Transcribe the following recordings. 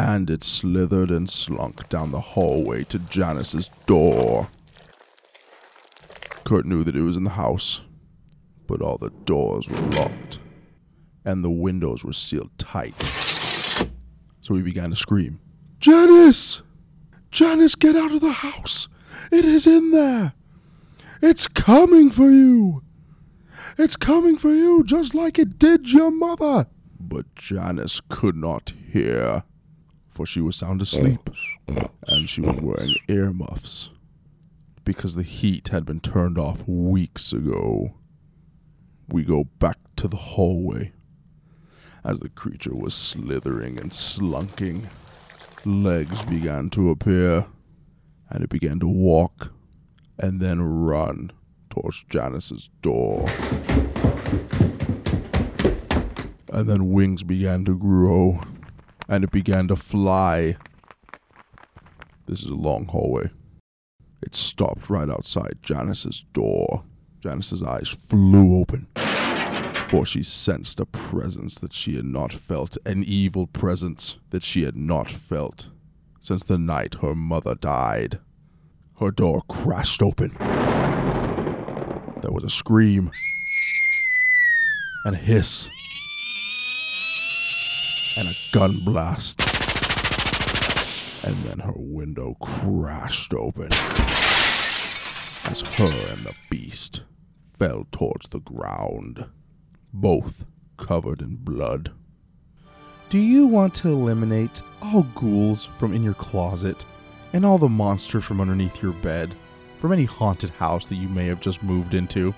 and it slithered and slunk down the hallway to Janice's door. Kurt knew that it was in the house, but all the doors were locked and the windows were sealed tight. So he began to scream, Janice! Janice, get out of the house! It is in there! It's coming for you! It's coming for you just like it did your mother! But Janice could not hear, for she was sound mm. asleep, mm. and she was mm. wearing earmuffs because the heat had been turned off weeks ago. We go back to the hallway as the creature was slithering and slunking. Legs began to appear, and it began to walk and then run towards Janice's door. And then wings began to grow, and it began to fly. This is a long hallway. It stopped right outside Janice's door. Janice's eyes flew open, for she sensed a presence that she had not felt, an evil presence that she had not felt since the night her mother died. Her door crashed open. There was a scream and a hiss and a gun blast. And then her window crashed open as her and the beast fell towards the ground, both covered in blood. Do you want to eliminate all ghouls from in your closet and all the monsters from underneath your bed from any haunted house that you may have just moved into?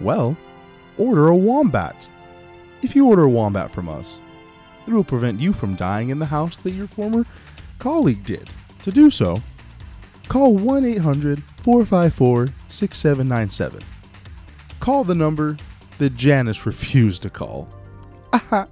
Well, order a wombat. If you order a wombat from us, it will prevent you from dying in the house that your former colleague did. To do so, call 1 800 454 6797. Call the number that Janice refused to call. Aha.